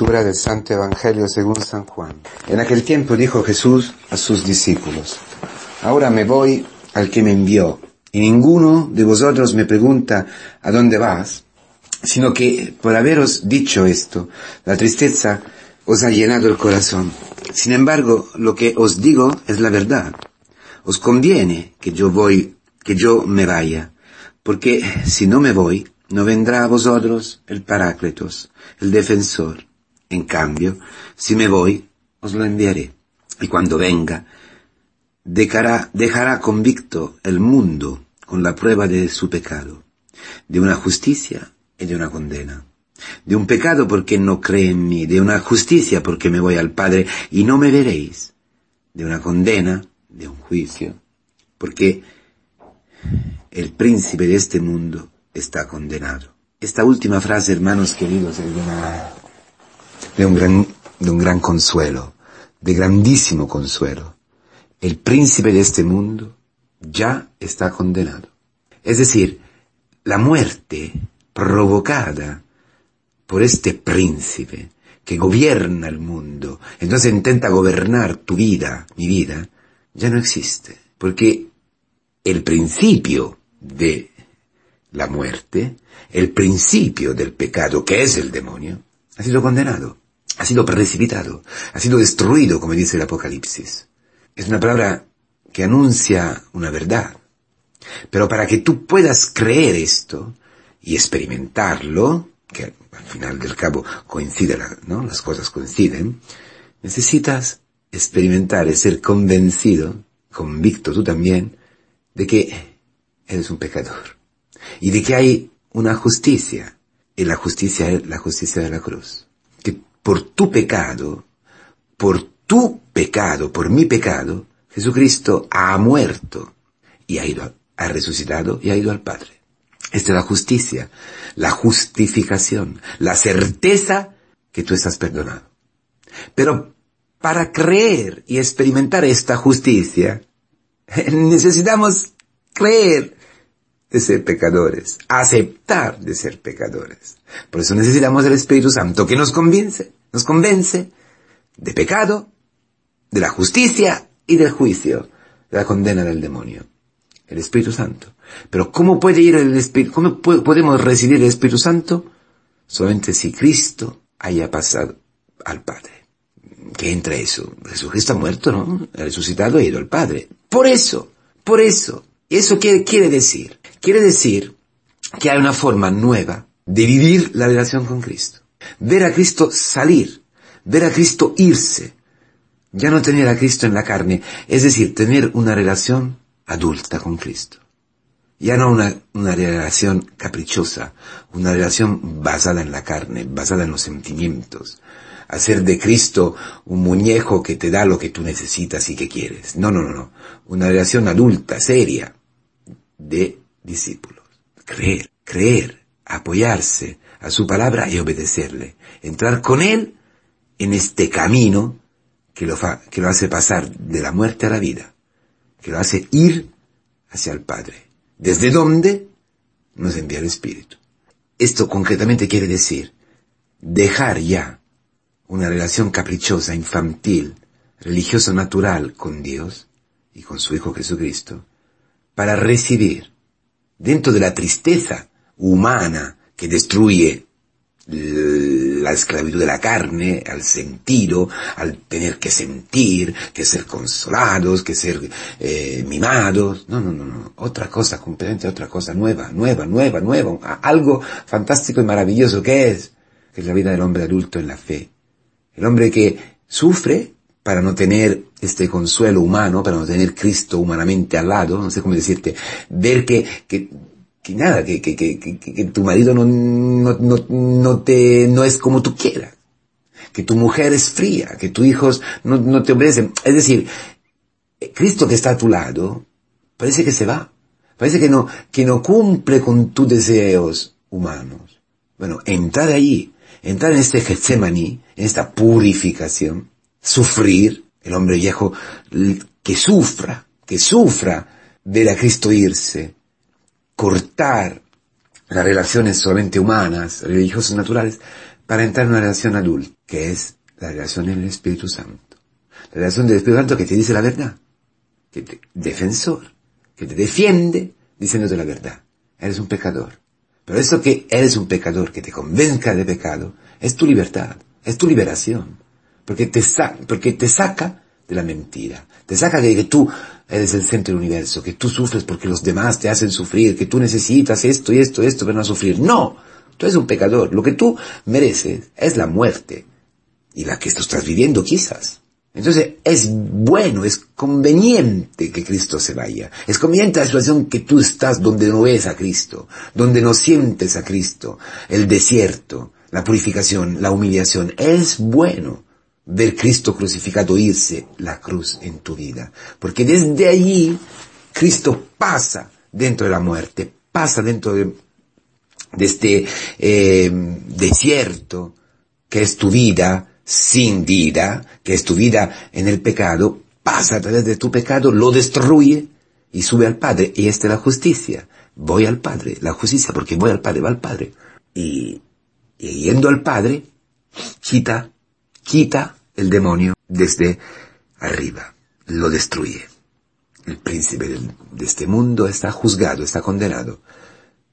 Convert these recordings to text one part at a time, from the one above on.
Lectura del Santo Evangelio según San Juan. En aquel tiempo dijo Jesús a sus discípulos, Ahora me voy al que me envió, y ninguno de vosotros me pregunta ¿a dónde vas? Sino que por haberos dicho esto, la tristeza os ha llenado el corazón. Sin embargo, lo que os digo es la verdad. Os conviene que yo voy, que yo me vaya, porque si no me voy, no vendrá a vosotros el Paráclitos, el defensor. En cambio, si me voy, os lo enviaré. Y cuando venga, dejará, convicto el mundo con la prueba de su pecado, de una justicia y de una condena. De un pecado porque no cree en mí, de una justicia porque me voy al Padre y no me veréis, de una condena, de un juicio, porque el príncipe de este mundo está condenado. Esta última frase, hermanos queridos, es de, de, un gran, de un gran consuelo, de grandísimo consuelo. El príncipe de este mundo ya está condenado. Es decir, la muerte provocada por este príncipe que gobierna el mundo, entonces intenta gobernar tu vida, mi vida, ya no existe. Porque el principio de la muerte, el principio del pecado, que es el demonio, ha sido condenado, ha sido precipitado, ha sido destruido, como dice el Apocalipsis. Es una palabra que anuncia una verdad. Pero para que tú puedas creer esto y experimentarlo, que al final del cabo coincide, ¿no? Las cosas coinciden, necesitas experimentar y ser convencido, convicto tú también, de que eres un pecador y de que hay una justicia, y la justicia es la justicia de la cruz. Por tu pecado, por tu pecado, por mi pecado, Jesucristo ha muerto y ha ido, ha resucitado y ha ido al Padre. Esta es la justicia, la justificación, la certeza que tú estás perdonado. Pero para creer y experimentar esta justicia, necesitamos creer de ser pecadores, aceptar de ser pecadores. Por eso necesitamos el Espíritu Santo que nos convence, nos convence de pecado, de la justicia y del juicio, de la condena del demonio. El Espíritu Santo. Pero ¿cómo puede ir el Espíritu, cómo podemos recibir el Espíritu Santo? Solamente si Cristo haya pasado al Padre. ¿Qué entra eso? Jesucristo ha muerto, ¿no? Ha resucitado y ha ido al Padre. Por eso, por eso. ¿Eso qué quiere decir? Quiere decir que hay una forma nueva de vivir la relación con Cristo. Ver a Cristo salir, ver a Cristo irse. Ya no tener a Cristo en la carne, es decir, tener una relación adulta con Cristo. Ya no una, una relación caprichosa, una relación basada en la carne, basada en los sentimientos. Hacer de Cristo un muñeco que te da lo que tú necesitas y que quieres. No, no, no, no. Una relación adulta, seria, de discípulos. Creer, creer, apoyarse a su palabra y obedecerle. Entrar con él en este camino que lo, que lo hace pasar de la muerte a la vida, que lo hace ir hacia el Padre. ¿Desde dónde? Nos envía el Espíritu. Esto concretamente quiere decir dejar ya una relación caprichosa, infantil, religiosa natural con Dios y con su Hijo Jesucristo, para recibir dentro de la tristeza humana que destruye la esclavitud de la carne, al sentido, al tener que sentir, que ser consolados, que ser eh, mimados. No, no, no, no. Otra cosa, completamente otra cosa, nueva, nueva, nueva, nueva. Algo fantástico y maravilloso que es, que es la vida del hombre adulto en la fe. El hombre que sufre para no tener este consuelo humano, para no tener Cristo humanamente al lado, no sé cómo decirte, ver que, que, que nada, que, que, que, que, tu marido no, no, no, no te, no es como tú quieras, que tu mujer es fría, que tus hijos no, no te obedecen. Es decir, Cristo que está a tu lado, parece que se va, parece que no, que no cumple con tus deseos humanos. Bueno, entrar allí, entrar en este Getsemaní, en esta purificación, sufrir, el hombre viejo que sufra, que sufra ver a Cristo irse, cortar las relaciones solamente humanas, religiosas, naturales, para entrar en una relación adulta, que es la relación en el Espíritu Santo. La relación del Espíritu Santo que te dice la verdad, que te, defensor, que te defiende diciéndote la verdad. Eres un pecador. Pero eso que eres un pecador, que te convenzca de pecado, es tu libertad, es tu liberación. Porque te, porque te saca de la mentira. Te saca de que tú eres el centro del universo, que tú sufres porque los demás te hacen sufrir, que tú necesitas esto y esto y esto para no sufrir. No, tú eres un pecador. Lo que tú mereces es la muerte. Y la que estás viviendo quizás. Entonces es bueno, es conveniente que Cristo se vaya. Es conveniente la situación que tú estás donde no ves a Cristo, donde no sientes a Cristo, el desierto, la purificación, la humillación. Es bueno ver Cristo crucificado irse la cruz en tu vida. Porque desde allí Cristo pasa dentro de la muerte, pasa dentro de, este eh, desierto que es tu vida, sin vida, que es tu vida en el pecado, pasa a través de tu pecado, lo destruye y sube al Padre. Y esta es la justicia. Voy al Padre, la justicia, porque voy al Padre, va al Padre. Y, yendo al Padre, quita, quita el demonio desde arriba, lo destruye. El príncipe de este mundo está juzgado, está condenado.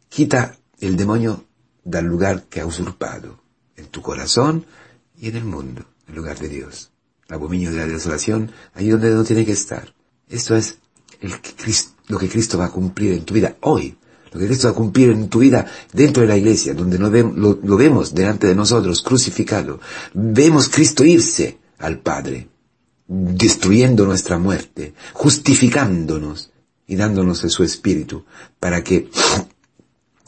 Quita el demonio del lugar que ha usurpado en tu corazón, y en el mundo, en lugar de Dios. Abominio de la desolación, ahí donde no tiene que estar. Esto es lo que Cristo va a cumplir en tu vida hoy. Lo que Cristo va a cumplir en tu vida dentro de la iglesia, donde lo, lo vemos delante de nosotros, crucificado. Vemos Cristo irse al Padre, destruyendo nuestra muerte, justificándonos y dándonos de su Espíritu, para que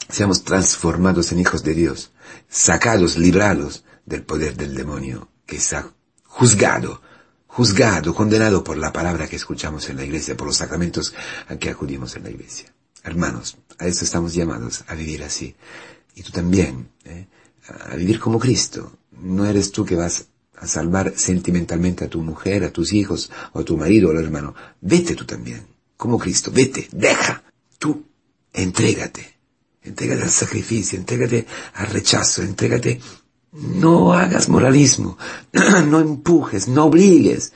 seamos transformados en hijos de Dios, sacados, librados del poder del demonio, que está juzgado, juzgado, condenado por la palabra que escuchamos en la iglesia, por los sacramentos a que acudimos en la iglesia. Hermanos, a eso estamos llamados, a vivir así. Y tú también, ¿eh? a vivir como Cristo. No eres tú que vas a salvar sentimentalmente a tu mujer, a tus hijos, o a tu marido o al hermano. Vete tú también, como Cristo, vete, deja. Tú, entrégate. Entrégate al sacrificio, entrégate al rechazo, entrégate no hagas moralismo, no empujes, no obligues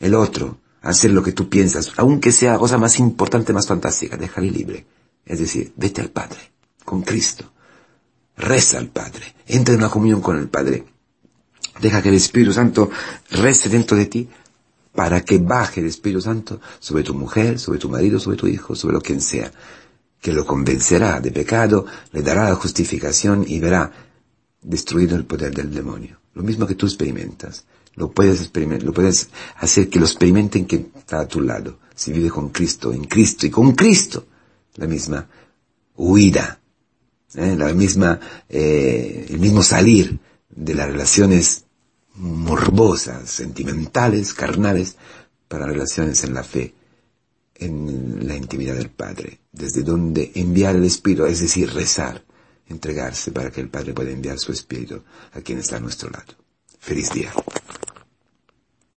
el otro hacer lo que tú piensas, aunque sea cosa más importante, más fantástica, déjale libre. Es decir, vete al Padre, con Cristo. Reza al Padre, entra en una comunión con el Padre. Deja que el Espíritu Santo reste dentro de ti para que baje el Espíritu Santo sobre tu mujer, sobre tu marido, sobre tu hijo, sobre lo quien sea, que lo convencerá de pecado, le dará la justificación y verá destruido el poder del demonio. Lo mismo que tú experimentas. Lo puedes experimentar, lo puedes hacer que lo experimenten que está a tu lado. Si vive con Cristo, en Cristo y con Cristo, la misma huida, ¿eh? la misma, eh, el mismo salir de las relaciones morbosas, sentimentales, carnales, para relaciones en la fe, en la intimidad del Padre, desde donde enviar el Espíritu, es decir, rezar, entregarse para que el Padre pueda enviar su Espíritu a quien está a nuestro lado. Feliz día.